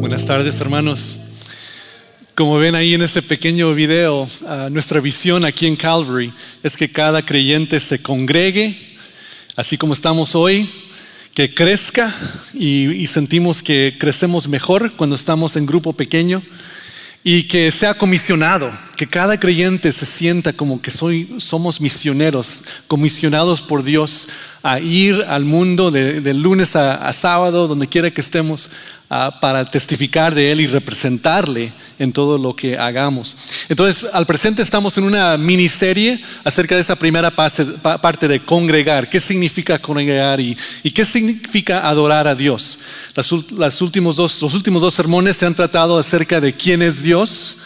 Buenas tardes, hermanos. Como ven ahí en ese pequeño video, uh, nuestra visión aquí en Calvary es que cada creyente se congregue, así como estamos hoy, que crezca y, y sentimos que crecemos mejor cuando estamos en grupo pequeño y que sea comisionado, que cada creyente se sienta como que soy, somos misioneros, comisionados por Dios a ir al mundo de, de lunes a, sábado, donde quiera que estemos, uh, para testificar de Él y representarle en todo lo que hagamos. Entonces, al presente estamos en una miniserie acerca de esa primera parte de congregar. ¿Qué significa congregar y, y qué significa adorar a Dios? Las, las últimos dos, los últimos dos sermones se han tratado acerca de quién es Dios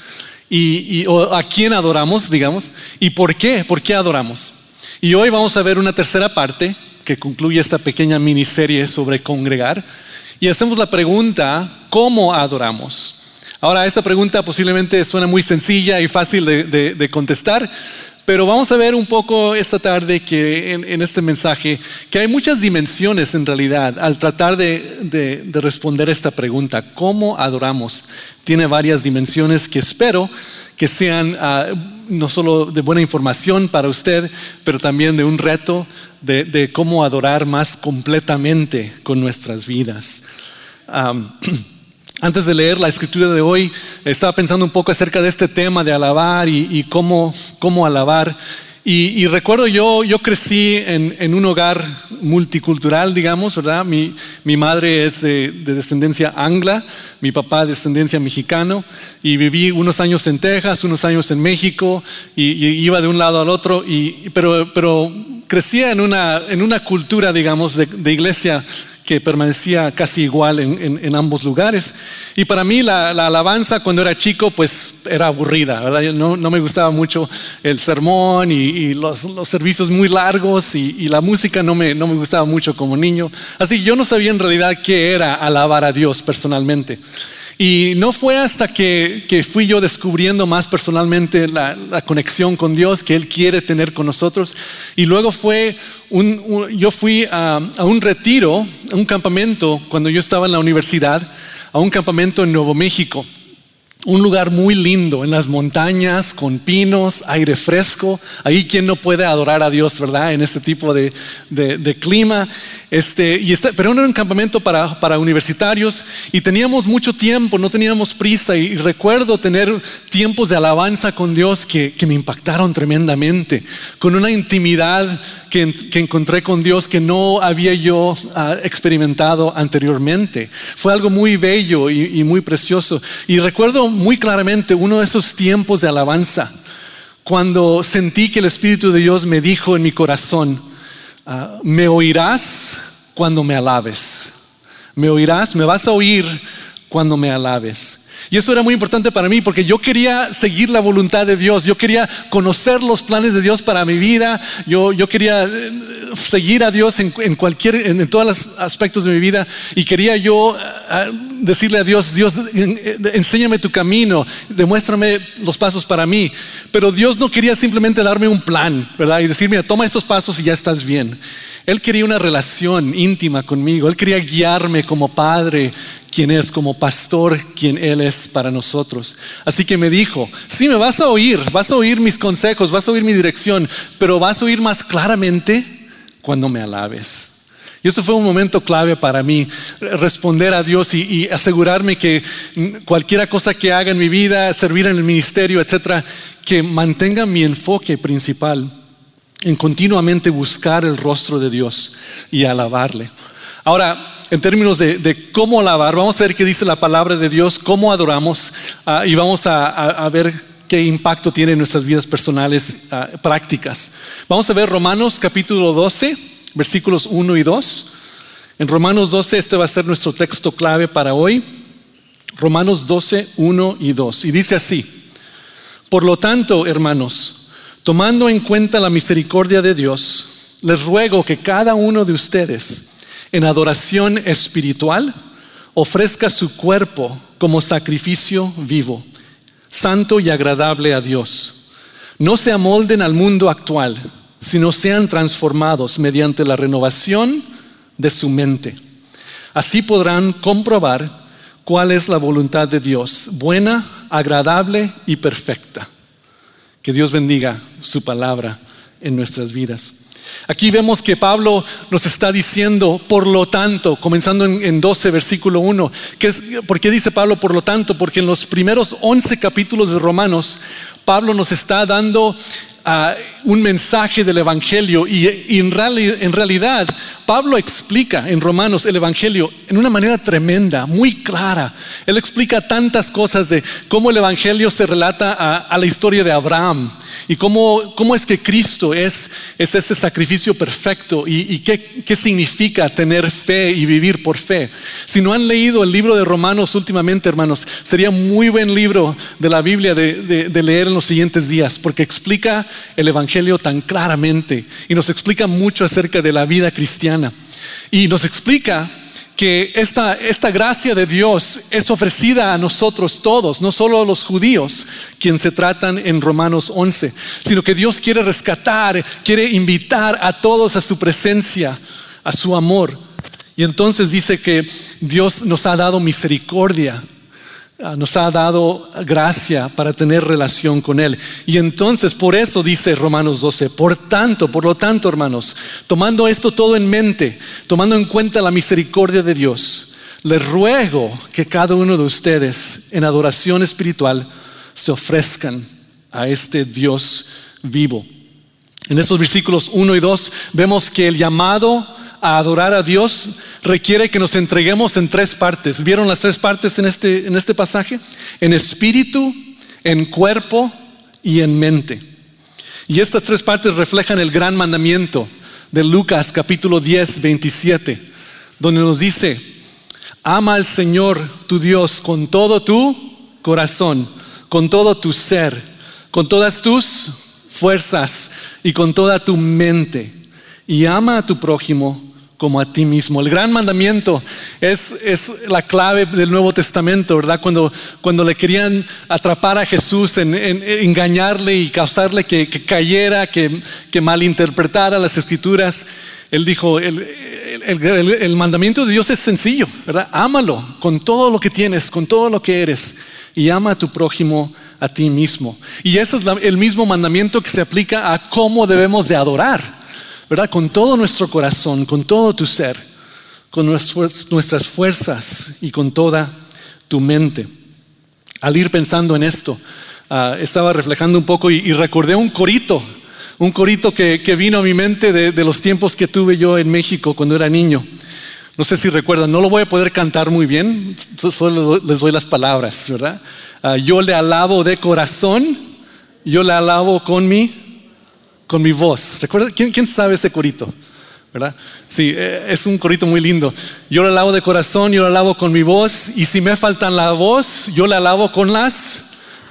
y, a quién adoramos, digamos, y por qué, por qué adoramos. Y hoy vamos a ver una tercera parte que concluye esta pequeña miniserie sobre congregar. Y hacemos la pregunta, ¿cómo adoramos? Ahora, esta pregunta posiblemente suena muy sencilla y fácil de contestar, pero vamos a ver un poco esta tarde que en, en, este mensaje que hay muchas dimensiones en realidad al tratar de, de, de responder esta pregunta, ¿cómo adoramos? Tiene varias dimensiones que espero que sean uh, no solo de buena información para usted, pero también de un reto de, de cómo adorar más completamente con nuestras vidas. Um, antes de leer la escritura de hoy, estaba pensando un poco acerca de este tema de alabar y, y cómo, cómo alabar. Y, y, recuerdo yo, yo crecí en, en, un hogar multicultural, digamos, ¿verdad? Mi, mi madre es de, de, descendencia angla, mi papá de descendencia mexicano, y viví unos años en Texas, unos años en México, y, y iba de un lado al otro, y, pero, pero crecía en una, en una cultura, digamos, de, de iglesia que permanecía casi igual en, en, ambos lugares. Y para mí la, la, alabanza cuando era chico pues era aburrida, ¿verdad? No, no me gustaba mucho el sermón y, los, los, servicios muy largos y, y, la música no me, no me gustaba mucho como niño. Así yo no sabía en realidad qué era alabar a Dios personalmente. Y no fue hasta que, que, fui yo descubriendo más personalmente la, la, conexión con Dios que Él quiere tener con nosotros. Y luego fue, un, yo fui a, a, un retiro, a un campamento, cuando yo estaba en la universidad, a un campamento en Nuevo México. Un lugar muy lindo en las montañas, con pinos, aire fresco. Ahí quien no puede adorar a Dios, ¿verdad? En este tipo de, de, clima. Este, y este, pero era un campamento para, para, universitarios y teníamos mucho tiempo, no teníamos prisa. Y, recuerdo tener tiempos de alabanza con Dios que, que me impactaron tremendamente, con una intimidad que, que, encontré con Dios que no había yo uh, experimentado anteriormente. Fue algo muy bello y, y muy precioso. Y recuerdo muy claramente uno de esos tiempos de alabanza, cuando sentí que el Espíritu de Dios me dijo en mi corazón, uh, me oirás cuando me alabes. Me oirás, me vas a oír cuando me alabes. Y eso era muy importante para mí porque yo quería seguir la voluntad de Dios, yo quería conocer los planes de Dios para mi vida, yo, yo quería seguir a Dios en, en cualquier, en, todos los aspectos de mi vida y quería yo uh, decirle a Dios, Dios, enséñame tu camino, demuéstrame los pasos para mí. Pero Dios no quería simplemente darme un plan, ¿verdad? Y decir, mira, toma estos pasos y ya estás bien. Él quería una relación íntima conmigo. Él quería guiarme como padre, quien es, como pastor, quien Él es para nosotros. Así que me dijo, sí, me vas a oír, vas a oír mis consejos, vas a oír mi dirección, pero vas a oír más claramente cuando me alabes. Y eso fue un momento clave para mí, responder a Dios y, asegurarme que cualquiera cosa que haga en mi vida, servir en el ministerio, etcétera, que mantenga mi enfoque principal en continuamente buscar el rostro de Dios y alabarle. Ahora, en términos de, cómo alabar, vamos a ver qué dice la palabra de Dios, cómo adoramos uh, y vamos a, ver qué impacto tiene en nuestras vidas personales uh, prácticas. Vamos a ver Romanos capítulo 12, versículos 1 y 2. En Romanos 12, este va a ser nuestro texto clave para hoy. Romanos 12, 1 y 2. Y dice así, por lo tanto, hermanos, Tomando en cuenta la misericordia de Dios, les ruego que cada uno de ustedes, en adoración espiritual, ofrezca su cuerpo como sacrificio vivo, santo y agradable a Dios. No se amolden al mundo actual, sino sean transformados mediante la renovación de su mente. Así podrán comprobar cuál es la voluntad de Dios, buena, agradable y perfecta. Que Dios bendiga su palabra en nuestras vidas. Aquí vemos que Pablo nos está diciendo, por lo tanto, comenzando en, 12, versículo 1, que es, ¿por qué dice Pablo por lo tanto? Porque en los primeros 11 capítulos de Romanos, Pablo nos está dando un mensaje del Evangelio y, en, en, realidad Pablo explica en Romanos el Evangelio en una manera tremenda, muy clara. Él explica tantas cosas de cómo el Evangelio se relata a, la historia de Abraham y cómo, cómo, es que Cristo es, es ese sacrificio perfecto y, qué, qué, significa tener fe y vivir por fe. Si no han leído el libro de Romanos últimamente, hermanos, sería muy buen libro de la Biblia de, de leer en los siguientes días porque explica el Evangelio tan claramente y nos explica mucho acerca de la vida cristiana. Y nos explica que esta, esta gracia de Dios es ofrecida a nosotros todos, no solo a los judíos, quienes se tratan en Romanos 11, sino que Dios quiere rescatar, quiere invitar a todos a su presencia, a su amor. Y entonces dice que Dios nos ha dado misericordia nos ha dado gracia para tener relación con Él. Y entonces, por eso dice Romanos 12, por tanto, por lo tanto, hermanos, tomando esto todo en mente, tomando en cuenta la misericordia de Dios, les ruego que cada uno de ustedes en adoración espiritual se ofrezcan a este Dios vivo. En estos versículos 1 y 2 vemos que el llamado a adorar a Dios requiere que nos entreguemos en tres partes. ¿Vieron las tres partes en este, en este pasaje? En espíritu, en cuerpo y en mente. Y estas tres partes reflejan el gran mandamiento de Lucas capítulo 10, 27, donde nos dice, ama al Señor tu Dios con todo tu corazón, con todo tu ser, con todas tus fuerzas y con toda tu mente. Y ama a tu prójimo como a ti mismo. El gran mandamiento es, es la clave del Nuevo Testamento, ¿verdad? Cuando, cuando le querían atrapar a Jesús, en, engañarle y causarle que, cayera, que, que, malinterpretara las escrituras, él dijo, el, el, mandamiento de Dios es sencillo, ¿verdad? Ámalo con todo lo que tienes, con todo lo que eres, y ama a tu prójimo a ti mismo. Y ese es el mismo mandamiento que se aplica a cómo debemos de adorar. Con todo nuestro corazón, con todo tu ser, con nuestras fuerzas y con toda tu mente. Al ir pensando en esto, ah, estaba reflejando un poco y, recordé un corito, un corito que, vino a mi mente de, los tiempos que tuve yo en México cuando era niño. No sé si recuerdan, no lo voy a poder cantar muy bien, solo les doy las palabras, ¿verdad? Ah, yo le alabo de corazón, yo le alabo con mi con mi voz. ¿Recuerda? ¿Quién, sabe ese corito? ¿Verdad? Sí, eh, es un corito muy lindo. Yo lo alabo de corazón, yo lo alabo con mi voz. Y si me faltan la voz, yo la alabo con las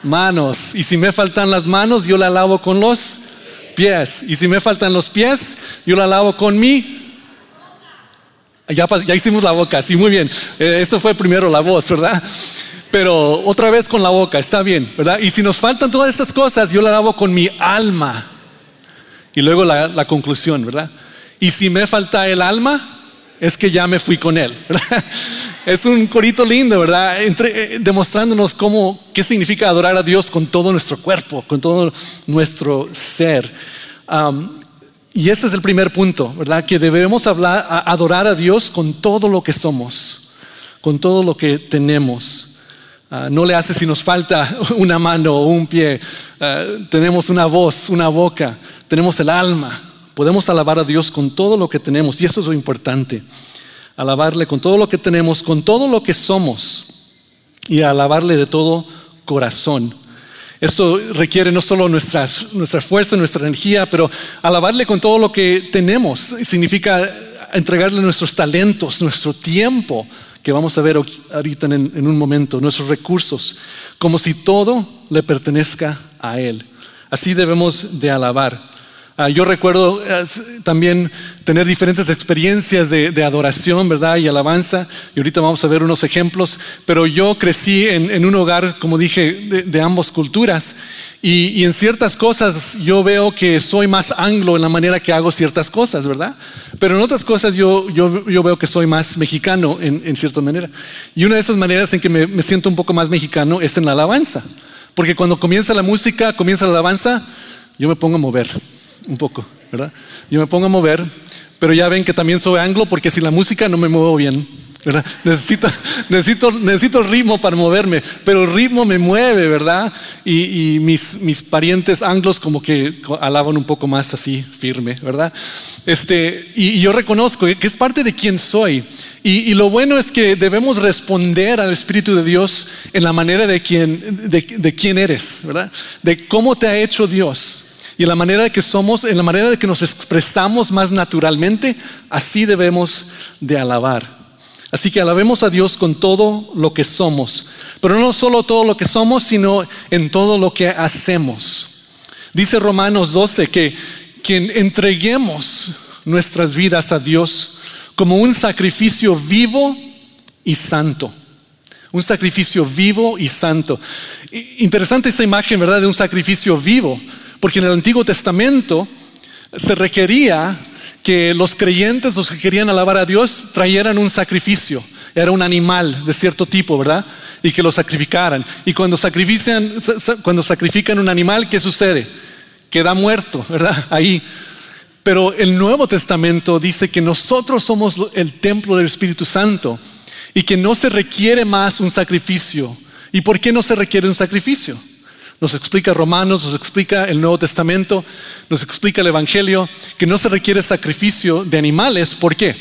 manos. Y si me faltan las manos, yo la alabo con los pies. Y si me faltan los pies, yo la alabo con mi... Ya, hicimos la boca, sí, muy bien. Eh, eso fue primero la voz, ¿verdad? Pero otra vez con la boca, está bien, ¿verdad? Y si nos faltan todas estas cosas, yo la alabo con mi alma. Y luego la, conclusión, ¿verdad? Y si me falta el alma, es que ya me fui con él. Es un corito lindo, ¿verdad? Eh, demostrándonos cómo, qué significa adorar a Dios con todo nuestro cuerpo, con todo nuestro ser. y ese es el primer punto, ¿verdad? Que debemos hablar, adorar a Dios con todo lo que somos, con todo lo que tenemos. Ah, no le hace si nos falta una mano o un pie. Ah, tenemos una voz, una boca, tenemos el alma. Podemos alabar a Dios con todo lo que tenemos y eso es lo importante. Alabarle con todo lo que tenemos, con todo lo que somos y alabarle de todo corazón. Esto requiere no solo nuestra fuerza, nuestra energía, pero alabarle con todo lo que tenemos. Significa entregarle nuestros talentos, nuestro tiempo, que vamos a ver ahorita en, un momento, nuestros recursos, como si todo le pertenezca a Él. Así debemos de alabar. Ah, yo recuerdo eh, también tener diferentes experiencias de, adoración, ¿verdad? Y alabanza. Y ahorita vamos a ver unos ejemplos. Pero yo crecí en, un hogar, como dije, de, ambas culturas. Y, en ciertas cosas yo veo que soy más anglo en la manera que hago ciertas cosas, ¿verdad? Pero en otras cosas yo, yo, yo veo que soy más mexicano en, cierta manera. Y una de esas maneras en que me siento un poco más mexicano es en la alabanza. Porque cuando comienza la música, comienza la alabanza, yo me pongo a mover un poco, ¿verdad? Yo me pongo a mover, pero ya ven que también soy anglo porque sin la música no me muevo bien. ¿verdad? Necesito, necesito, necesito ritmo para moverme, pero el ritmo me mueve, ¿verdad? Y, mis, mis, parientes anglos como que alaban un poco más así, firme, ¿verdad? Este, y, yo reconozco que es parte de quien soy. Y, lo bueno es que debemos responder al Espíritu de Dios en la manera de quién, de, de eres, ¿verdad? De cómo te ha hecho Dios. Y en la manera de que somos, en la manera de que nos expresamos más naturalmente, así debemos de alabar. Así que alabemos a Dios con todo lo que somos, pero no solo todo lo que somos, sino en todo lo que hacemos. Dice Romanos 12 que quien entreguemos nuestras vidas a Dios como un sacrificio vivo y santo. Un sacrificio vivo y santo. Interesante esa imagen, ¿verdad? De un sacrificio vivo. Porque en el Antiguo Testamento se requería que los creyentes, los que querían alabar a Dios, trajeran un sacrificio. Era un animal de cierto tipo, ¿verdad? Y que lo sacrificaran. Y cuando sacrifican, cuando sacrifican un animal, ¿qué sucede? Queda muerto, ¿verdad? Ahí. Pero el Nuevo Testamento dice que nosotros somos el templo del Espíritu Santo y que no se requiere más un sacrificio. ¿Y por qué no se requiere un sacrificio? Nos explica Romanos, nos explica el Nuevo Testamento, nos explica el Evangelio, que no se requiere sacrificio de animales. ¿Por qué?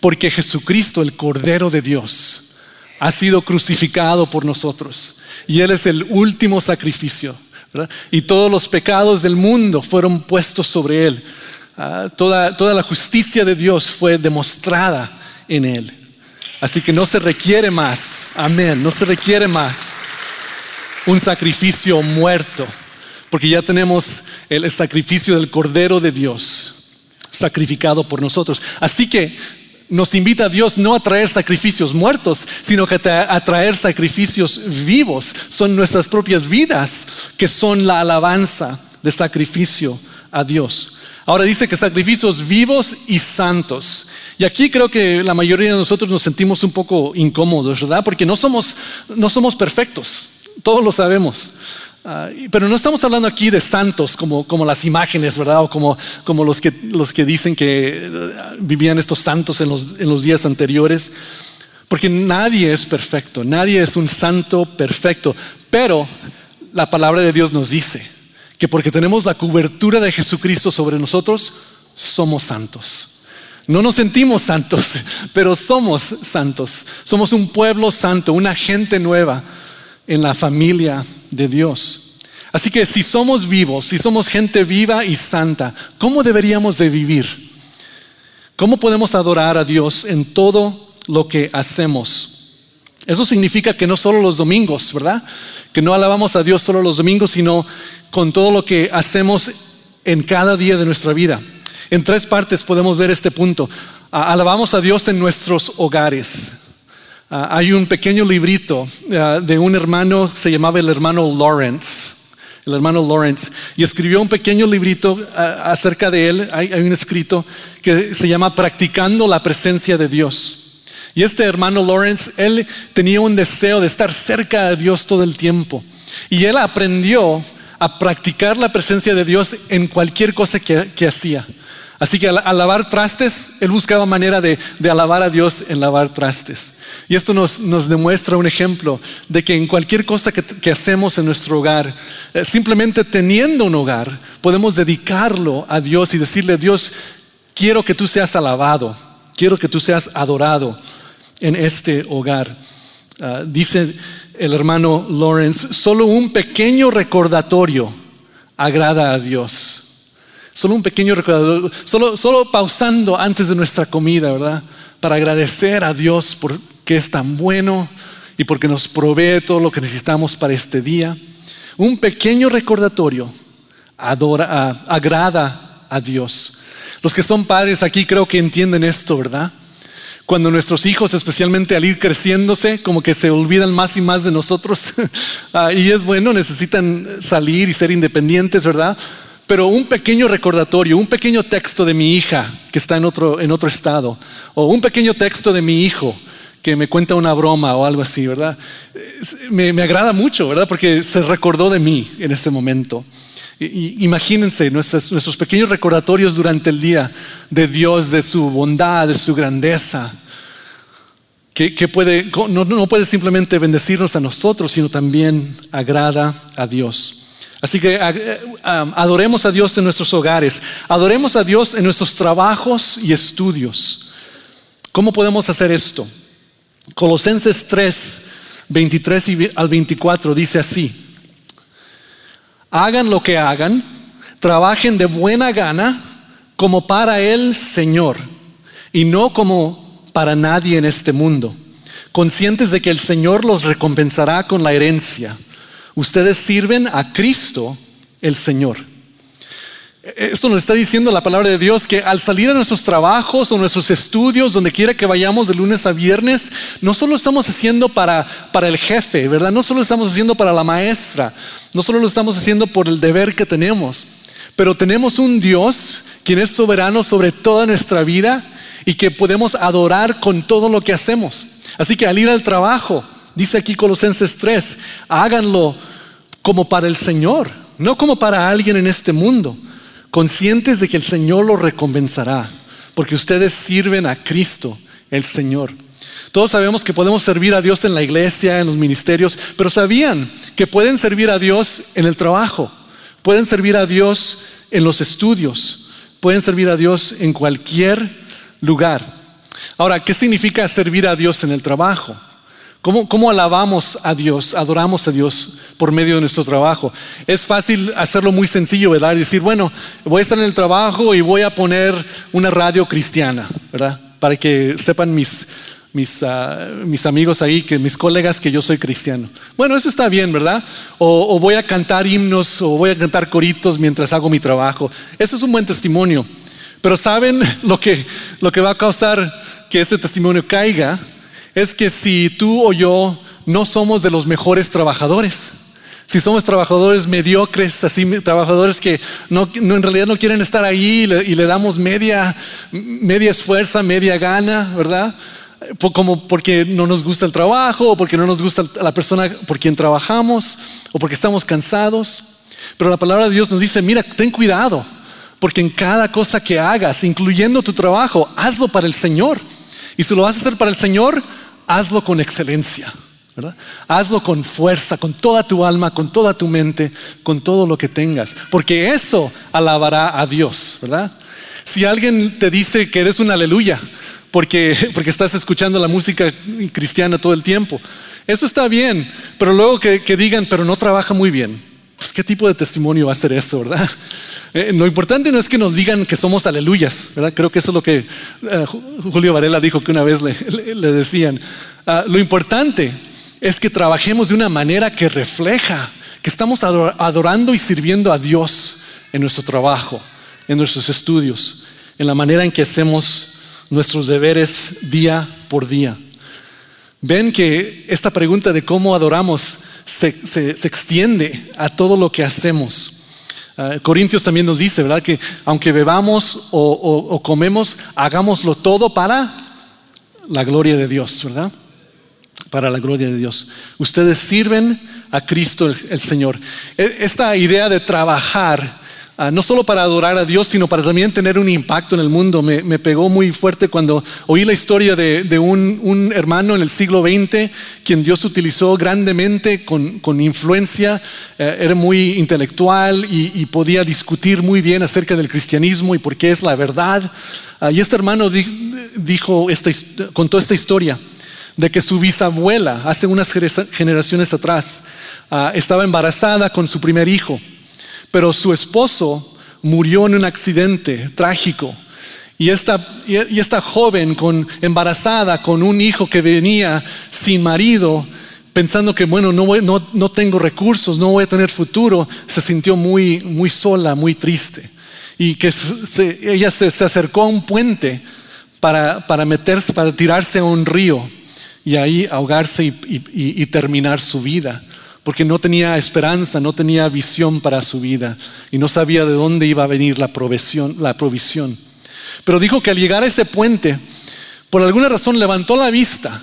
Porque Jesucristo, el Cordero de Dios, ha sido crucificado por nosotros. Y Él es el último sacrificio. Y todos los pecados del mundo fueron puestos sobre Él. Ah, toda, toda la justicia de Dios fue demostrada en Él. Así que no se requiere más. Amén. No se requiere más un sacrificio muerto, porque ya tenemos el sacrificio del Cordero de Dios sacrificado por nosotros. Así que nos invita a Dios no a traer sacrificios muertos, sino que a traer sacrificios vivos. Son nuestras propias vidas que son la alabanza de sacrificio a Dios. Ahora dice que sacrificios vivos y santos. Y aquí creo que la mayoría de nosotros nos sentimos un poco incómodos, ¿verdad? Porque no somos, no somos perfectos todos lo sabemos. Ah, pero no estamos hablando aquí de santos como, como las imágenes, ¿verdad? O como, como los, que, los que dicen que eh, vivían estos santos en los, en los días anteriores. Porque nadie es perfecto, nadie es un santo perfecto. Pero la palabra de Dios nos dice que porque tenemos la cobertura de Jesucristo sobre nosotros, somos santos. No nos sentimos santos, pero somos santos. Somos un pueblo santo, una gente nueva en la familia de Dios. Así que si somos vivos, si somos gente viva y santa, ¿cómo deberíamos de vivir? ¿Cómo podemos adorar a Dios en todo lo que hacemos? Eso significa que no solo los domingos, ¿verdad? Que no alabamos a Dios solo los domingos, sino con todo lo que hacemos en cada día de nuestra vida. En tres partes podemos ver este punto. Alabamos a Dios en nuestros hogares. Ah, hay un pequeño librito ah, de un hermano, se llamaba el hermano Lawrence, el hermano Lawrence, y escribió un pequeño librito ah, acerca de él. Hay, hay, un escrito que se llama Practicando la presencia de Dios. Y este hermano Lawrence, él tenía un deseo de estar cerca de Dios todo el tiempo. Y él aprendió a practicar la presencia de Dios en cualquier cosa que, que hacía. Así que al, lavar trastes, él buscaba manera de, alabar a Dios en lavar trastes. Y esto nos, demuestra un ejemplo de que en cualquier cosa que, hacemos en nuestro hogar, eh, simplemente teniendo un hogar, podemos dedicarlo a Dios y decirle, Dios, quiero que tú seas alabado, quiero que tú seas adorado en este hogar. Ah, dice el hermano Lawrence, solo un pequeño recordatorio agrada a Dios. Solo un pequeño recordatorio, solo, solo pausando antes de nuestra comida, ¿verdad? Para agradecer a Dios porque es tan bueno y porque nos provee todo lo que necesitamos para este día. Un pequeño recordatorio adora, agrada a Dios. Los que son padres aquí creo que entienden esto, ¿verdad? Cuando nuestros hijos, especialmente al ir creciéndose, como que se olvidan más y más de nosotros. Ah, y es bueno, necesitan salir y ser independientes, ¿verdad? Pero un pequeño recordatorio, un pequeño texto de mi hija que está en otro, en otro estado, o un pequeño texto de mi hijo que me cuenta una broma o algo así, ¿verdad? Me, agrada mucho, ¿verdad? Porque se recordó de mí en ese momento. Imagínense nuestros, nuestros pequeños recordatorios durante el día de Dios, de su bondad, de su grandeza, que, puede, no, no puede simplemente bendecirnos a nosotros, sino también agrada a Dios. Así que eh, adoremos a Dios en nuestros hogares, adoremos a Dios en nuestros trabajos y estudios. ¿Cómo podemos hacer esto? Colosenses 3, 23 al 24 dice así hagan lo que hagan, trabajen de buena gana como para el Señor y no como para nadie en este mundo, conscientes de que el Señor los recompensará con la herencia. Ustedes sirven a Cristo el Señor. Esto nos está diciendo la palabra de Dios que al salir a nuestros trabajos o nuestros estudios, donde quiera que vayamos de lunes a viernes, no solo estamos haciendo para, para el jefe, ¿verdad? No solo estamos haciendo para la maestra, no solo lo estamos haciendo por el deber que tenemos, pero tenemos un Dios quien es soberano sobre toda nuestra vida y que podemos adorar con todo lo que hacemos. Así que al ir al trabajo, dice aquí Colosenses 3, háganlo como para el Señor, no como para alguien en este mundo conscientes de que el Señor lo recompensará, porque ustedes sirven a Cristo, el Señor. Todos sabemos que podemos servir a Dios en la iglesia, en los ministerios, pero sabían que pueden servir a Dios en el trabajo, pueden servir a Dios en los estudios, pueden servir a Dios en cualquier lugar. Ahora, ¿qué significa servir a Dios en el trabajo? ¿Cómo, alabamos a Dios, adoramos a Dios por medio de nuestro trabajo? Es fácil hacerlo muy sencillo, ¿verdad? Decir, bueno, voy a estar en el trabajo y voy a poner una radio cristiana, ¿verdad? Para que sepan mis, mis, ah, mis amigos ahí, que mis colegas, que yo soy cristiano. Bueno, eso está bien, ¿verdad? O, o voy a cantar himnos o voy a cantar coritos mientras hago mi trabajo. Eso es un buen testimonio. Pero ¿saben lo que, lo que va a causar que ese testimonio caiga? Es que si tú o yo no somos de los mejores trabajadores, si somos trabajadores mediocres, así trabajadores que no, en realidad no quieren estar ahí y le, damos media, media esfuerza, media gana, ¿verdad? Como porque no nos gusta el trabajo, o porque no nos gusta la persona por quien trabajamos, o porque estamos cansados. Pero la palabra de Dios nos dice, mira, ten cuidado, porque en cada cosa que hagas, incluyendo tu trabajo, hazlo para el Señor. Y si lo vas a hacer para el Señor, hazlo con excelencia, ¿verdad? Hazlo con fuerza, con toda tu alma, con toda tu mente, con todo lo que tengas, porque eso alabará a Dios, ¿verdad? Si alguien te dice que eres un aleluya, porque, porque estás escuchando la música cristiana todo el tiempo, eso está bien, pero luego que, que digan, pero no trabaja muy bien, pues qué tipo de testimonio va a ser eso, ¿verdad? Eh, lo importante no es que nos digan que somos aleluyas, ¿verdad? Creo que eso es lo que eh, Julio Varela dijo que una vez le, decían. Ah, lo importante es que trabajemos de una manera que refleja que estamos adorando y sirviendo a Dios en nuestro trabajo, en nuestros estudios, en la manera en que hacemos nuestros deberes día por día. Ven que esta pregunta de cómo adoramos se, extiende a todo lo que hacemos. Ah, Corintios también nos dice, ¿verdad? Que aunque bebamos o, comemos, hagámoslo todo para la gloria de Dios, ¿verdad? Para la gloria de Dios. Ustedes sirven a Cristo el Señor. E, esta idea de trabajar Ah, no solo para adorar a Dios, sino para también tener un impacto en el mundo. Me, pegó muy fuerte cuando oí la historia de, un, hermano en el siglo XX, quien Dios utilizó grandemente con, influencia, eh, era muy intelectual y, podía discutir muy bien acerca del cristianismo y por qué es la verdad. Ah, y este hermano dijo, esta, contó esta historia de que su bisabuela, hace unas generaciones atrás, ah, estaba embarazada con su primer hijo pero su esposo murió en un accidente trágico. Y esta, y esta joven con, embarazada con un hijo que venía sin marido, pensando que bueno, no, no, no tengo recursos, no voy a tener futuro, se sintió muy, muy sola, muy triste. y que ella se, acercó a un puente para, para, meterse, para tirarse a un río y ahí ahogarse y, terminar su vida, porque no tenía esperanza, no tenía visión para su vida y no sabía de dónde iba a venir la provisión. La provisión. Pero dijo que al llegar a ese puente, por alguna razón levantó la vista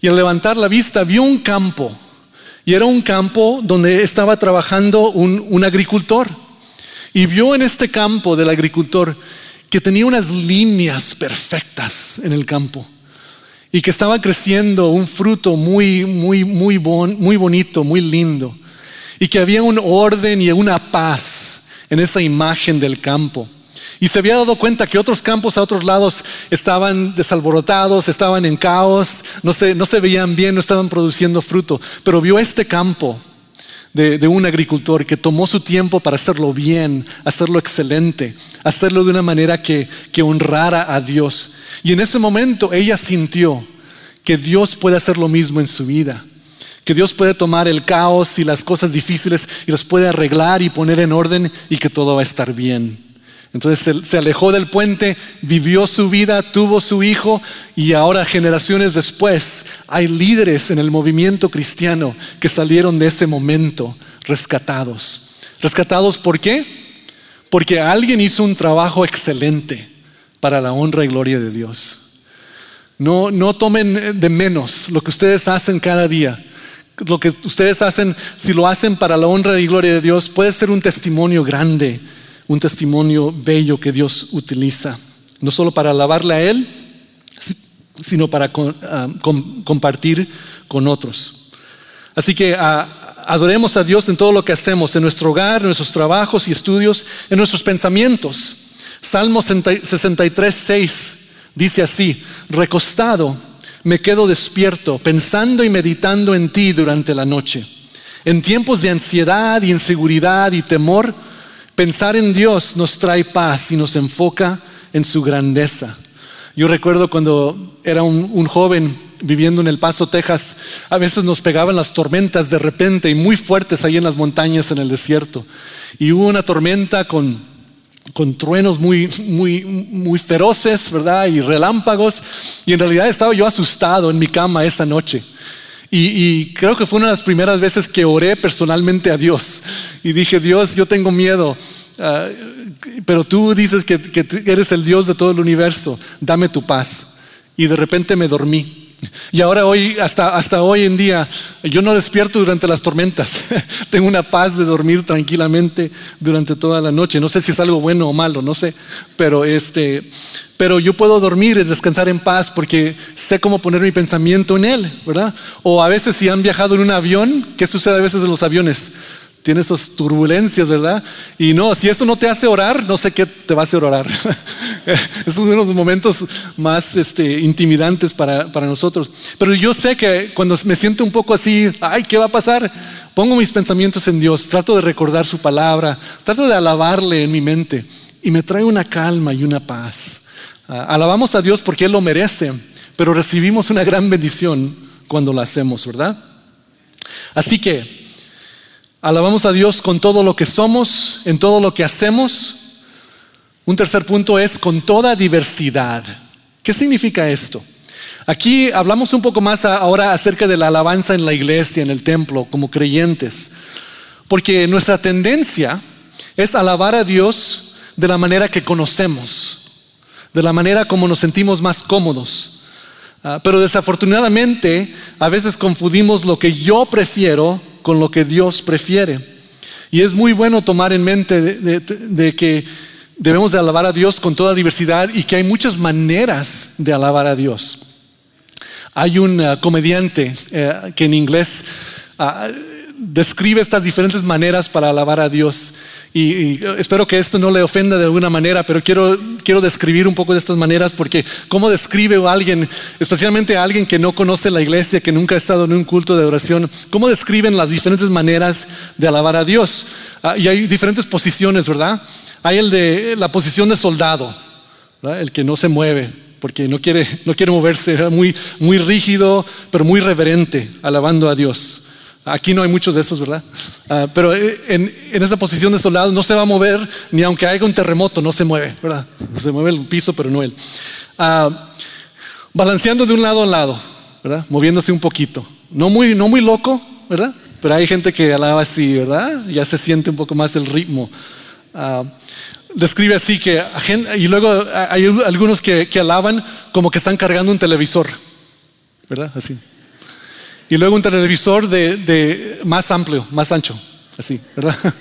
y al levantar la vista vio un campo y era un campo donde estaba trabajando un, agricultor. Y vio en este campo del agricultor que tenía unas líneas perfectas en el campo y que estaba creciendo un fruto muy, muy, muy, muy bonito, muy lindo. Y que había un orden y una paz en esa imagen del campo. Y se había dado cuenta que otros campos a otros lados estaban desalborotados, estaban en caos, no se, no se veían bien, no estaban produciendo fruto. Pero vio este campo de, un agricultor que tomó su tiempo para hacerlo bien, hacerlo excelente, hacerlo de una manera que, que honrara a Dios. Y en ese momento ella sintió que Dios puede hacer lo mismo en su vida que Dios puede tomar el caos y las cosas difíciles y los puede arreglar y poner en orden y que todo va a estar bien. Entonces se, alejó del puente, vivió su vida, tuvo su hijo y ahora generaciones después hay líderes en el movimiento cristiano que salieron de ese momento rescatados. ¿Rescatados por qué? Porque alguien hizo un trabajo excelente para la honra y gloria de Dios. No, no tomen de menos lo que ustedes hacen cada día. Lo que ustedes hacen, si lo hacen para la honra y gloria de Dios, puede ser un testimonio grande un testimonio bello que Dios utiliza, no solo para alabarle a Él, sino para ah, compartir con otros. Así que ah, adoremos a Dios en todo lo que hacemos, en nuestro hogar, en nuestros trabajos y estudios, en nuestros pensamientos. Salmo 63, 6 dice así, recostado me quedo despierto, pensando y meditando en ti durante la noche. En tiempos de ansiedad, inseguridad y temor, Pensar en Dios nos trae paz y nos enfoca en su grandeza. Yo recuerdo cuando era un, joven viviendo en El Paso, Texas, a veces nos pegaban las tormentas de repente y muy fuertes ahí en las montañas en el desierto. Y hubo una tormenta con, con truenos muy, muy, muy feroces, ¿verdad? Y relámpagos. Y en realidad estaba yo asustado en mi cama esa noche. Y, creo que fue una de las primeras veces que oré personalmente a Dios. Y dije, Dios, yo tengo miedo, ah, pero tú dices que, que eres el Dios de todo el universo, dame tu paz. Y de repente me dormí. Y ahora hoy, hasta, hasta hoy en día, yo no despierto durante las tormentas. Tengo una paz de dormir tranquilamente durante toda la noche. No sé si es algo bueno o malo, no sé. Pero este, pero yo puedo dormir y descansar en paz porque sé cómo poner mi pensamiento en él, ¿verdad? O a veces si han viajado en un avión, ¿qué sucede a veces en los aviones? Tiene esas turbulencias, ¿verdad? Y no, si esto no te hace orar, no sé qué te va a hacer orar. Son uno de los momentos más este, intimidantes para, para, nosotros. Pero yo sé que cuando me siento un poco así, ay, ¿qué va a pasar? Pongo mis pensamientos en Dios, trato de recordar su palabra, trato de alabarle en mi mente y me trae una calma y una paz. Ah, alabamos a Dios porque Él lo merece, pero recibimos una gran bendición cuando lo hacemos, ¿verdad? Así que Alabamos a Dios con todo lo que somos, en todo lo que hacemos. Un tercer punto es con toda diversidad. ¿Qué significa esto? Aquí hablamos un poco más ahora acerca de la alabanza en la iglesia, en el templo, como creyentes. Porque nuestra tendencia es alabar a Dios de la manera que conocemos, de la manera como nos sentimos más cómodos. Ah, pero desafortunadamente a veces confundimos lo que yo prefiero con lo que Dios prefiere. Y es muy bueno tomar en mente de, que debemos de alabar a Dios con toda diversidad y que hay muchas maneras de alabar a Dios. Hay un uh, comediante uh, que en inglés uh, describe estas diferentes maneras para alabar a Dios. Y, espero que esto no le ofenda de alguna manera, pero quiero, quiero describir un poco de estas maneras porque cómo describe a alguien, especialmente a alguien que no conoce la iglesia, que nunca ha estado en un culto de oración, cómo describen las diferentes maneras de alabar a Dios. Ah, y hay diferentes posiciones, ¿verdad? Hay el de la posición de soldado, el que no se mueve, porque no quiere, no quiere moverse, muy, muy rígido, pero muy reverente, alabando a Dios. Aquí no hay muchos de esos, ¿verdad? Ah, pero eh, en, esa posición de soldado no se va a mover ni aunque haya un terremoto, no se mueve, ¿verdad? Se mueve el piso, pero no él. Ah, balanceando de un lado a lado, ¿verdad? Moviéndose un poquito. No muy, no muy loco, ¿verdad? Pero hay gente que alaba así, ¿verdad? Ya se siente un poco más el ritmo. Ah, describe así que, y luego hay algunos que, que alaban como que están cargando un televisor, ¿verdad? Así. Y luego un televisor de, más amplio, más ancho, así, ¿verdad?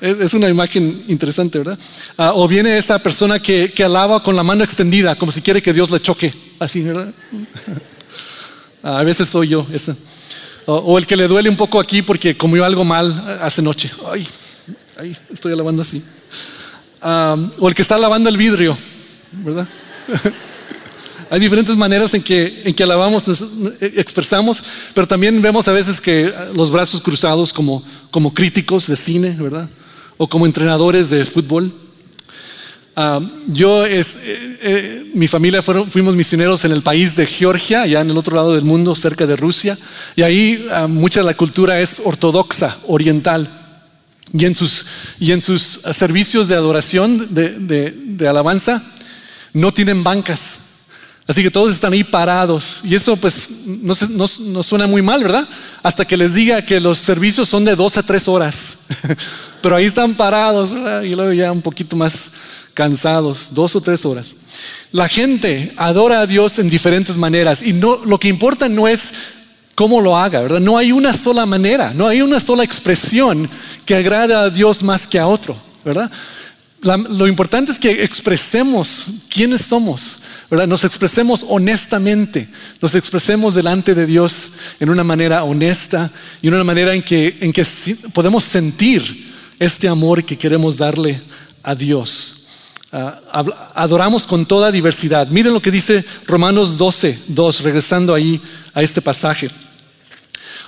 Es una imagen interesante, ¿verdad? Ah, o viene esa persona que, alaba con la mano extendida, como si quiere que Dios le choque, así, ¿verdad? Ah, a veces soy yo, esa. O, el que le duele un poco aquí porque comió algo mal hace noche. Ay, ay estoy alabando así. Ah, o el que está lavando el vidrio, ¿verdad? Hay diferentes maneras en que, en que alabamos, expresamos, pero también vemos a veces que los brazos cruzados como, como críticos de cine, ¿verdad? O como entrenadores de fútbol. Ah, yo, es, eh, eh, mi familia fuimos misioneros en el país de Georgia, ya en el otro lado del mundo, cerca de Rusia, y ahí ah, mucha de la cultura es ortodoxa, oriental. Y en sus, y en sus servicios de adoración, de, de, de alabanza, no tienen bancas, Así que todos están ahí parados. Y eso pues no, suena muy mal, ¿verdad? Hasta que les diga que los servicios son de dos a tres horas. Pero ahí están parados. Y luego ya un poquito más cansados, dos o tres horas. La gente adora a Dios en diferentes maneras. Y no, lo que importa no es cómo lo haga, ¿verdad? No hay una sola manera, no hay una sola expresión que agrade a Dios más que a otro, ¿verdad? Lo importante es que expresemos quiénes somos. Nos expresemos honestamente, nos expresemos delante de Dios en una manera honesta y en una manera en que, en que podemos sentir este amor que queremos darle a Dios. Ah, adoramos con toda diversidad. Miren lo que dice Romanos 12, 2, regresando ahí a este pasaje.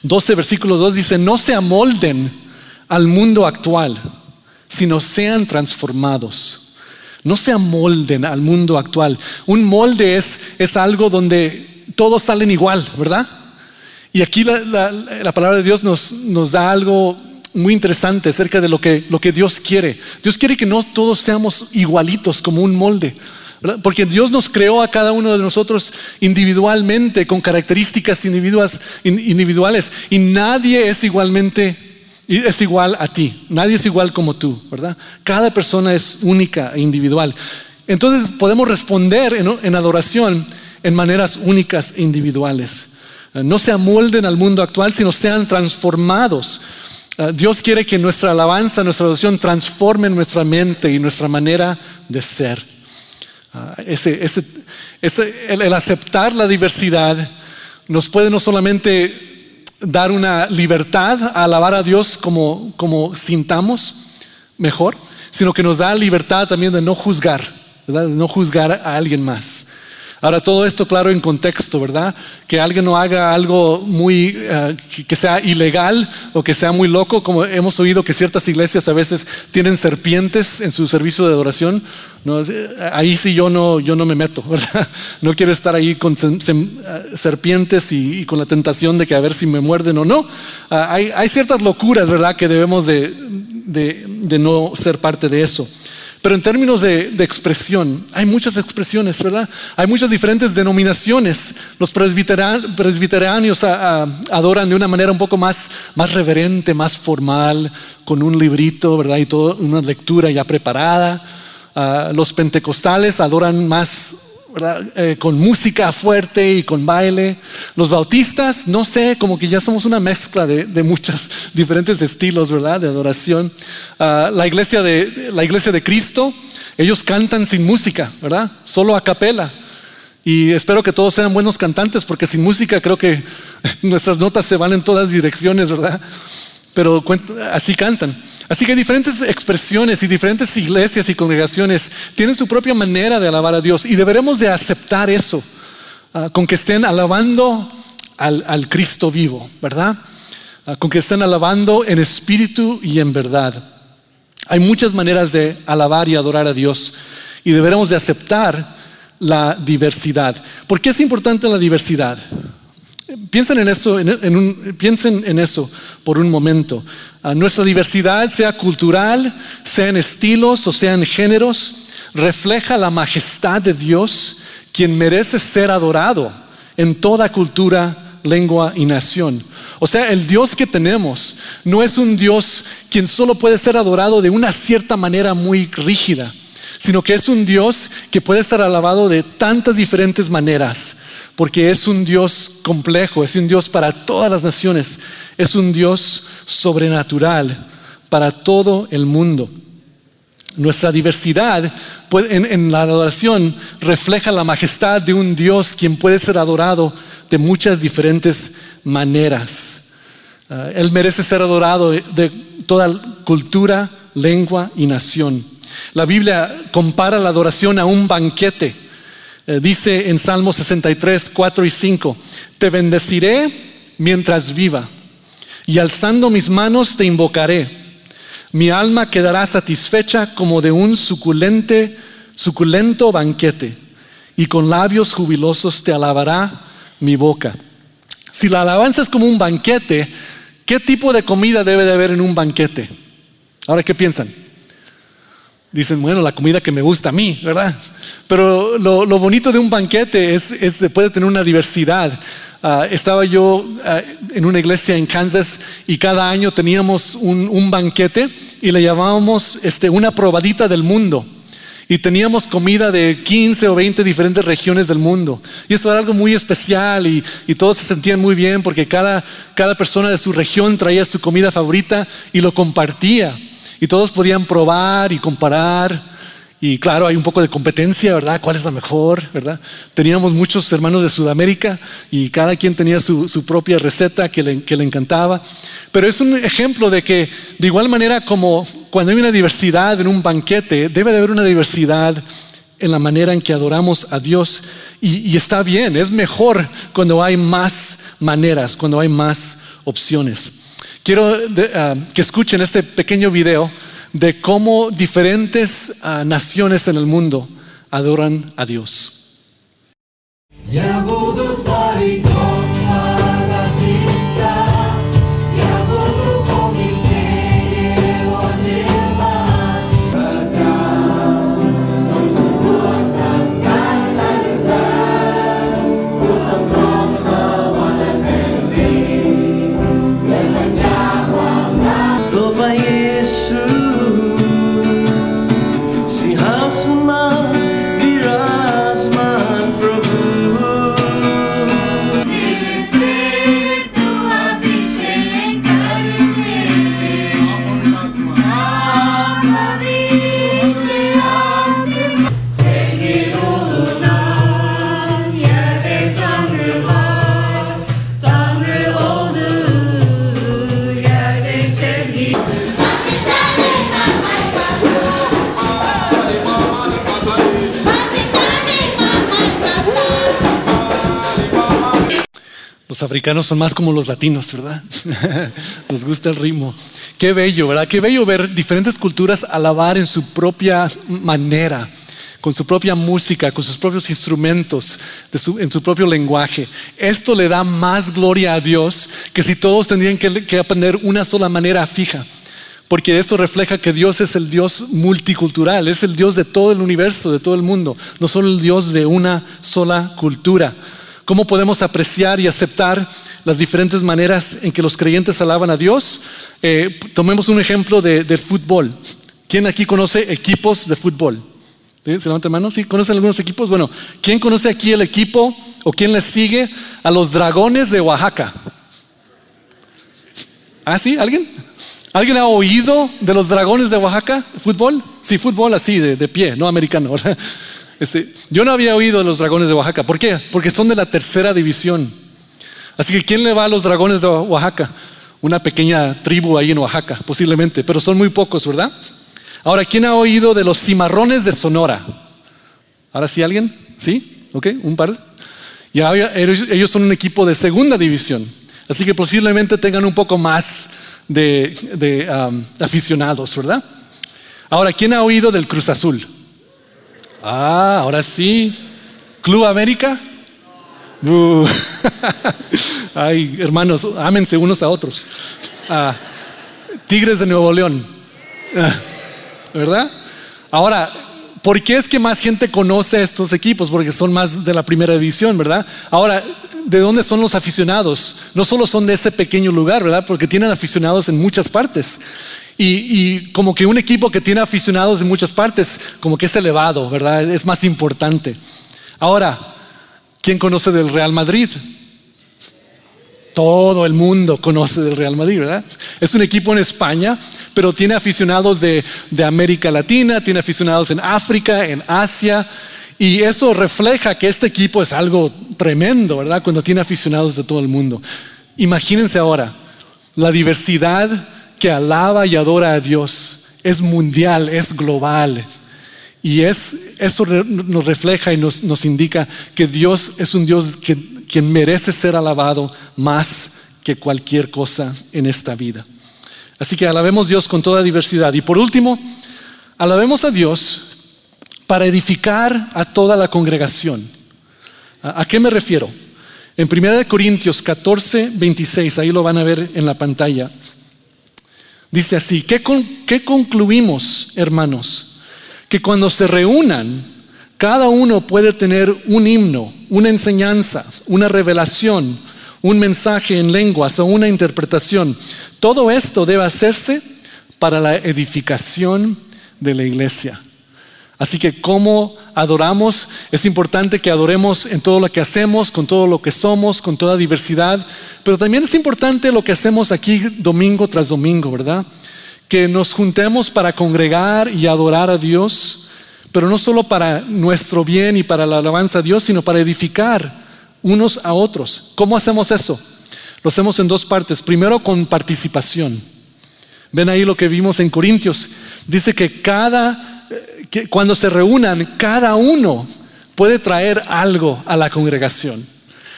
12, versículo 2 dice, no se amolden al mundo actual sino sean transformados. No se amolden al mundo actual. Un molde es, es algo donde todos salen igual, ¿verdad? Y aquí la, palabra de Dios nos, nos, da algo muy interesante acerca de lo que, lo que Dios quiere. Dios quiere que no todos seamos igualitos como un molde. Porque Dios nos creó a cada uno de nosotros individualmente, con características individuales, y nadie es igualmente y es igual a ti. Nadie es igual como tú, ¿verdad? Cada persona es única e individual. Entonces podemos responder en, adoración en maneras únicas e individuales. Eh, no se amolden al mundo actual, sino sean transformados. Eh, Dios quiere que nuestra alabanza, nuestra adoración transforme nuestra mente y nuestra manera de ser. Ah, ese, el aceptar la diversidad nos puede no solamente dar una libertad a alabar a Dios como, como sintamos mejor, sino que nos da libertad también de no juzgar, de no juzgar a alguien más. Ahora, todo esto claro en contexto, ¿verdad? Que alguien no haga algo muy, eh, que sea ilegal o que sea muy loco, como hemos oído que ciertas iglesias a veces tienen serpientes en su servicio de adoración. ahí sí yo no, yo no me meto, ¿verdad? No quiero estar ahí con serpientes y, con la tentación de que a ver si me muerden o no. Ah, hay, ciertas locuras, ¿verdad? Que debemos de, de, de no ser parte de eso. Pero en términos de, expresión, hay muchas expresiones, ¿verdad? Hay muchas diferentes denominaciones. Los presbiteráneos adoran de una manera un poco más, más reverente, más formal, con un librito, ¿verdad? Y toda una lectura ya preparada. Ah, los pentecostales adoran más eh, con música fuerte y con baile. Los bautistas, no sé, como que ya somos una mezcla de, de muchos diferentes estilos, ¿verdad? De adoración. Ah, la, iglesia de, la iglesia de Cristo, ellos cantan sin música, ¿verdad? Solo a capela. Y espero que todos sean buenos cantantes, porque sin música creo que nuestras notas se van en todas direcciones, ¿verdad? Pero así cantan. Así que diferentes expresiones y diferentes iglesias y congregaciones tienen su propia manera de alabar a Dios y deberemos de aceptar eso, ah, con que estén alabando al, Cristo vivo, ¿verdad? Ah, con que estén alabando en espíritu y en verdad. Hay muchas maneras de alabar y adorar a Dios y deberemos de aceptar la diversidad. ¿Por qué es importante la diversidad? Piensen en eso, piensen en eso por un momento. Nuestra diversidad, sea cultural, sea en estilos o sea en géneros, refleja la majestad de Dios, quien merece ser adorado en toda cultura, lengua y nación. O sea, el Dios que tenemos no es un Dios quien solo puede ser adorado de una cierta manera muy rígida, sino que es un Dios que puede estar alabado de tantas diferentes maneras, porque es un Dios complejo, es un Dios para todas las naciones, es un Dios sobrenatural para todo el mundo. Nuestra diversidad en, la adoración refleja la majestad de un Dios quien puede ser adorado de muchas diferentes maneras. Ah, él merece ser adorado de toda cultura, lengua y nación. La Biblia compara la adoración a un banquete. Eh, dice en Salmo 63, 4 y 5, te bendeciré mientras viva y alzando mis manos te invocaré. Mi alma quedará satisfecha como de un suculente, suculento banquete, y con labios jubilosos te alabará mi boca. Si la alabanza es como un banquete, ¿qué tipo de comida debe de haber en un banquete? Ahora, ¿qué piensan? Dicen, bueno, la comida que me gusta a mí, ¿verdad? Pero lo, bonito de un banquete es, es, puede tener una diversidad. Ah, estaba yo ah, en una iglesia en Kansas y cada año teníamos un, banquete y le llamábamos este, una probadita del mundo. Y teníamos comida de 15 o 20 diferentes regiones del mundo. Y eso era algo muy especial y, y todos se sentían muy bien porque cada, cada persona de su región traía su comida favorita y lo compartía. Y todos podían probar y comparar. Y claro, hay un poco de competencia, ¿verdad? ¿Cuál es la mejor, verdad? Teníamos muchos hermanos de Sudamérica y cada quien tenía su, propia receta que le, que le, encantaba. Pero es un ejemplo de que, de igual manera como cuando hay una diversidad en un banquete, debe de haber una diversidad en la manera en que adoramos a Dios. Y, está bien, es mejor cuando hay más maneras, cuando hay más opciones. Quiero ah, que escuchen este pequeño video de cómo diferentes ah, naciones en el mundo adoran a Dios. Los africanos son más como los latinos, ¿verdad? Nos gusta el ritmo. Qué bello, ¿verdad? Qué bello ver diferentes culturas alabar en su propia manera, con su propia música, con sus propios instrumentos, en su propio lenguaje. Esto le da más gloria a Dios que si todos tendrían que, que aprender una sola manera fija. Porque esto refleja que Dios es el Dios multicultural, es el Dios de todo el universo, de todo el mundo, no solo el Dios de una sola cultura. ¿Cómo podemos apreciar y aceptar las diferentes maneras en que los creyentes alaban a Dios? Eh, tomemos un ejemplo de, del fútbol. ¿Quién aquí conoce equipos de fútbol? ¿Se levanta mano? ¿Sí? ¿Conocen algunos equipos? Bueno, ¿quién conoce aquí el equipo o quién les sigue a los dragones de Oaxaca? ¿Ah, sí? ¿Alguien? ¿Alguien ha oído de los dragones de Oaxaca? ¿Fútbol? Sí, fútbol así, de, de pie, no americano. Este, yo no había oído de los dragones de Oaxaca. ¿Por qué? Porque son de la tercera división. Así que ¿quién le va a los dragones de Oaxaca? Una pequeña tribu ahí en Oaxaca, posiblemente, pero son muy pocos, ¿verdad? Ahora, ¿quién ha oído de los cimarrones de Sonora? ¿Ahora sí alguien? ¿Sí? ¿Ok? ¿Un par? Ya, ellos son un equipo de segunda división, así que posiblemente tengan un poco más de, aficionados, ¿verdad? Ahora, ¿quién ha oído del Cruz Azul? Ah, ahora sí. Club América. Ay, hermanos, ámense unos a otros. Ah, tigres de Nuevo León. Ah, ¿Verdad? Ahora, ¿por qué es que más gente conoce estos equipos? Porque son más de la primera división, ¿verdad? Ahora, ¿de dónde son los aficionados? No solo son de ese pequeño lugar, ¿verdad? Porque tienen aficionados en muchas partes. Y, como que un equipo que tiene aficionados en muchas partes, como que es elevado, ¿verdad? Es más importante. Ahora, ¿quién conoce del Real Madrid? Todo el mundo conoce del Real Madrid, ¿verdad? Es un equipo en España, pero tiene aficionados de, América Latina, tiene aficionados en África, en Asia, y eso refleja que este equipo es algo tremendo, ¿verdad? Cuando tiene aficionados de todo el mundo. Imagínense ahora la diversidad que alaba y adora a Dios. Es mundial, es global. Y es, eso nos refleja y nos, nos indica que Dios es un Dios que, que merece ser alabado más que cualquier cosa en esta vida. Así que alabemos a Dios con toda diversidad. Y por último, alabemos a Dios para edificar a toda la congregación. ¿A, qué me refiero? En 1 Corintios 14, 26, ahí lo van a ver en la pantalla. Dice así, ¿qué, ¿qué concluimos, hermanos? Que cuando se reúnan, cada uno puede tener un himno, una enseñanza, una revelación, un mensaje en lenguas o una interpretación. Todo esto debe hacerse para la edificación de la iglesia. Así que como adoramos, es importante que adoremos en todo lo que hacemos, con todo lo que somos, con toda diversidad, pero también es importante lo que hacemos aquí domingo tras domingo, ¿verdad? Que nos juntemos para congregar y adorar a Dios, pero no solo para nuestro bien y para la alabanza a Dios, sino para edificar unos a otros. ¿Cómo hacemos eso? Lo hacemos en dos partes. Primero con participación. Ven ahí lo que vimos en Corintios. Dice que cada cuando se reúnan, cada uno puede traer algo a la congregación.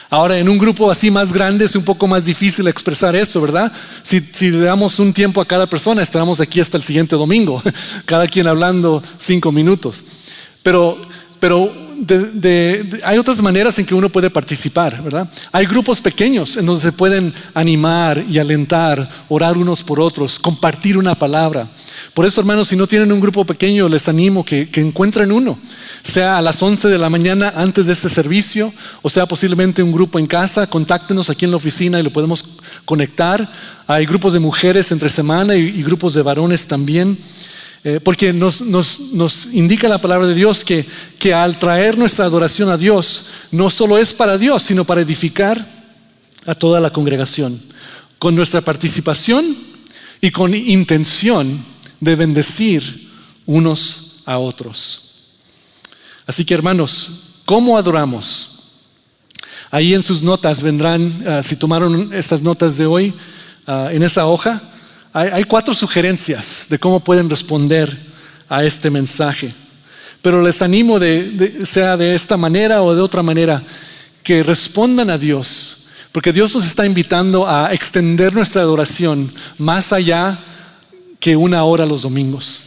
Ahora, en un grupo así más grande es un poco más difícil expresar eso, ¿verdad? Si, le damos un tiempo a cada persona, estaremos aquí hasta el siguiente domingo, cada quien hablando cinco minutos. Pero, pero hay otras maneras en que uno puede participar, ¿verdad? Hay grupos pequeños en donde se pueden animar y alentar, orar unos por otros, compartir una palabra. Por eso, hermanos, si no tienen un grupo pequeño, les animo que, encuentren uno, sea a las 11 de la mañana antes de este servicio, o sea posiblemente un grupo en casa, contáctenos aquí en la oficina y lo podemos conectar. Hay grupos de mujeres entre semana y, grupos de varones también. Eh, porque nos, nos, indica la palabra de Dios que, que al traer nuestra adoración a Dios, no solo es para Dios, sino para edificar a toda la congregación. Con nuestra participación y con intención de bendecir unos a otros. Así que hermanos, ¿cómo adoramos? Ahí en sus notas vendrán, ah, si tomaron esas notas de hoy, ah, en esa hoja, hay, cuatro sugerencias de cómo pueden responder a este mensaje. Pero les animo, de, sea de esta manera o de otra manera, que respondan a Dios, porque Dios nos está invitando a extender nuestra adoración más allá que una hora los domingos.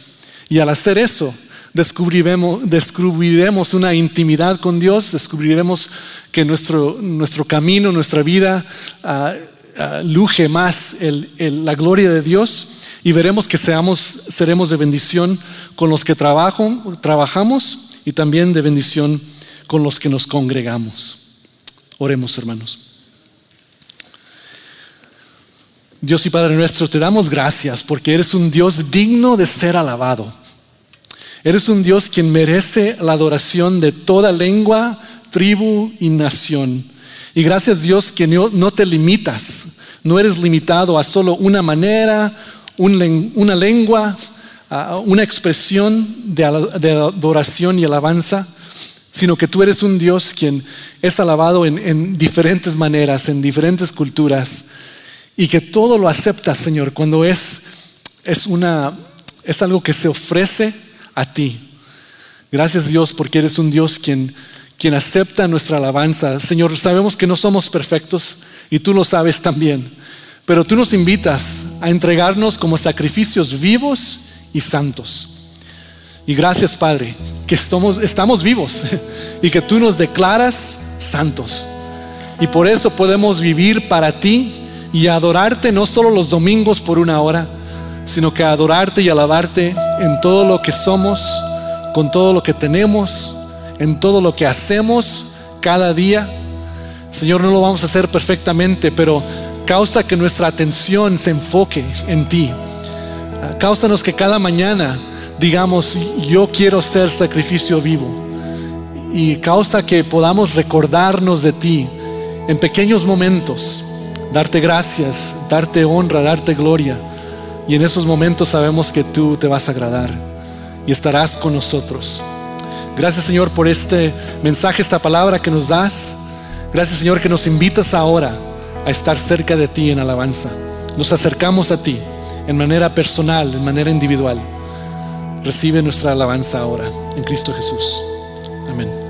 Y al hacer eso, descubriremos, descubriremos una intimidad con Dios, descubriremos que nuestro, nuestro camino, nuestra vida uh, luje más la gloria de Dios y veremos que seamos, seremos de bendición con los que trabajo, trabajamos y también de bendición con los que nos congregamos. Oremos, hermanos. Dios y Padre nuestro, te damos gracias porque eres un Dios digno de ser alabado. Eres un Dios quien merece la adoración de toda lengua, tribu y nación. Y gracias Dios que no, te limitas, no eres limitado a solo una manera, una lengua, una expresión de adoración y alabanza, sino que tú eres un Dios quien es alabado en diferentes maneras, en diferentes culturas y que todo lo aceptas, Señor, cuando es, es, una, es algo que se ofrece a ti. Gracias Dios porque eres un Dios quien, quien acepta nuestra alabanza. Señor, sabemos que no somos perfectos y tú lo sabes también, pero tú nos invitas a entregarnos como sacrificios vivos y santos. Y gracias Padre, que estamos, vivos y que tú nos declaras santos. Y por eso podemos vivir para ti y adorarte no solo los domingos por una hora, sino que adorarte y alabarte en todo lo que somos, con todo lo que tenemos, en todo lo que hacemos cada día. Señor, no lo vamos a hacer perfectamente, pero causa que nuestra atención se enfoque en ti. Cáusanos que cada mañana digamos, yo quiero ser sacrificio vivo. Y causa que podamos recordarnos de ti en pequeños momentos, darte gracias, darte honra, darte gloria. Y en esos momentos sabemos que tú te vas a agradar y estarás con nosotros. Gracias Señor por este mensaje, esta palabra que nos das. Gracias Señor que nos invitas ahora a estar cerca de ti en alabanza. Nos acercamos a ti en manera personal, en manera individual. Recibe nuestra alabanza ahora en Cristo Jesús. Amén.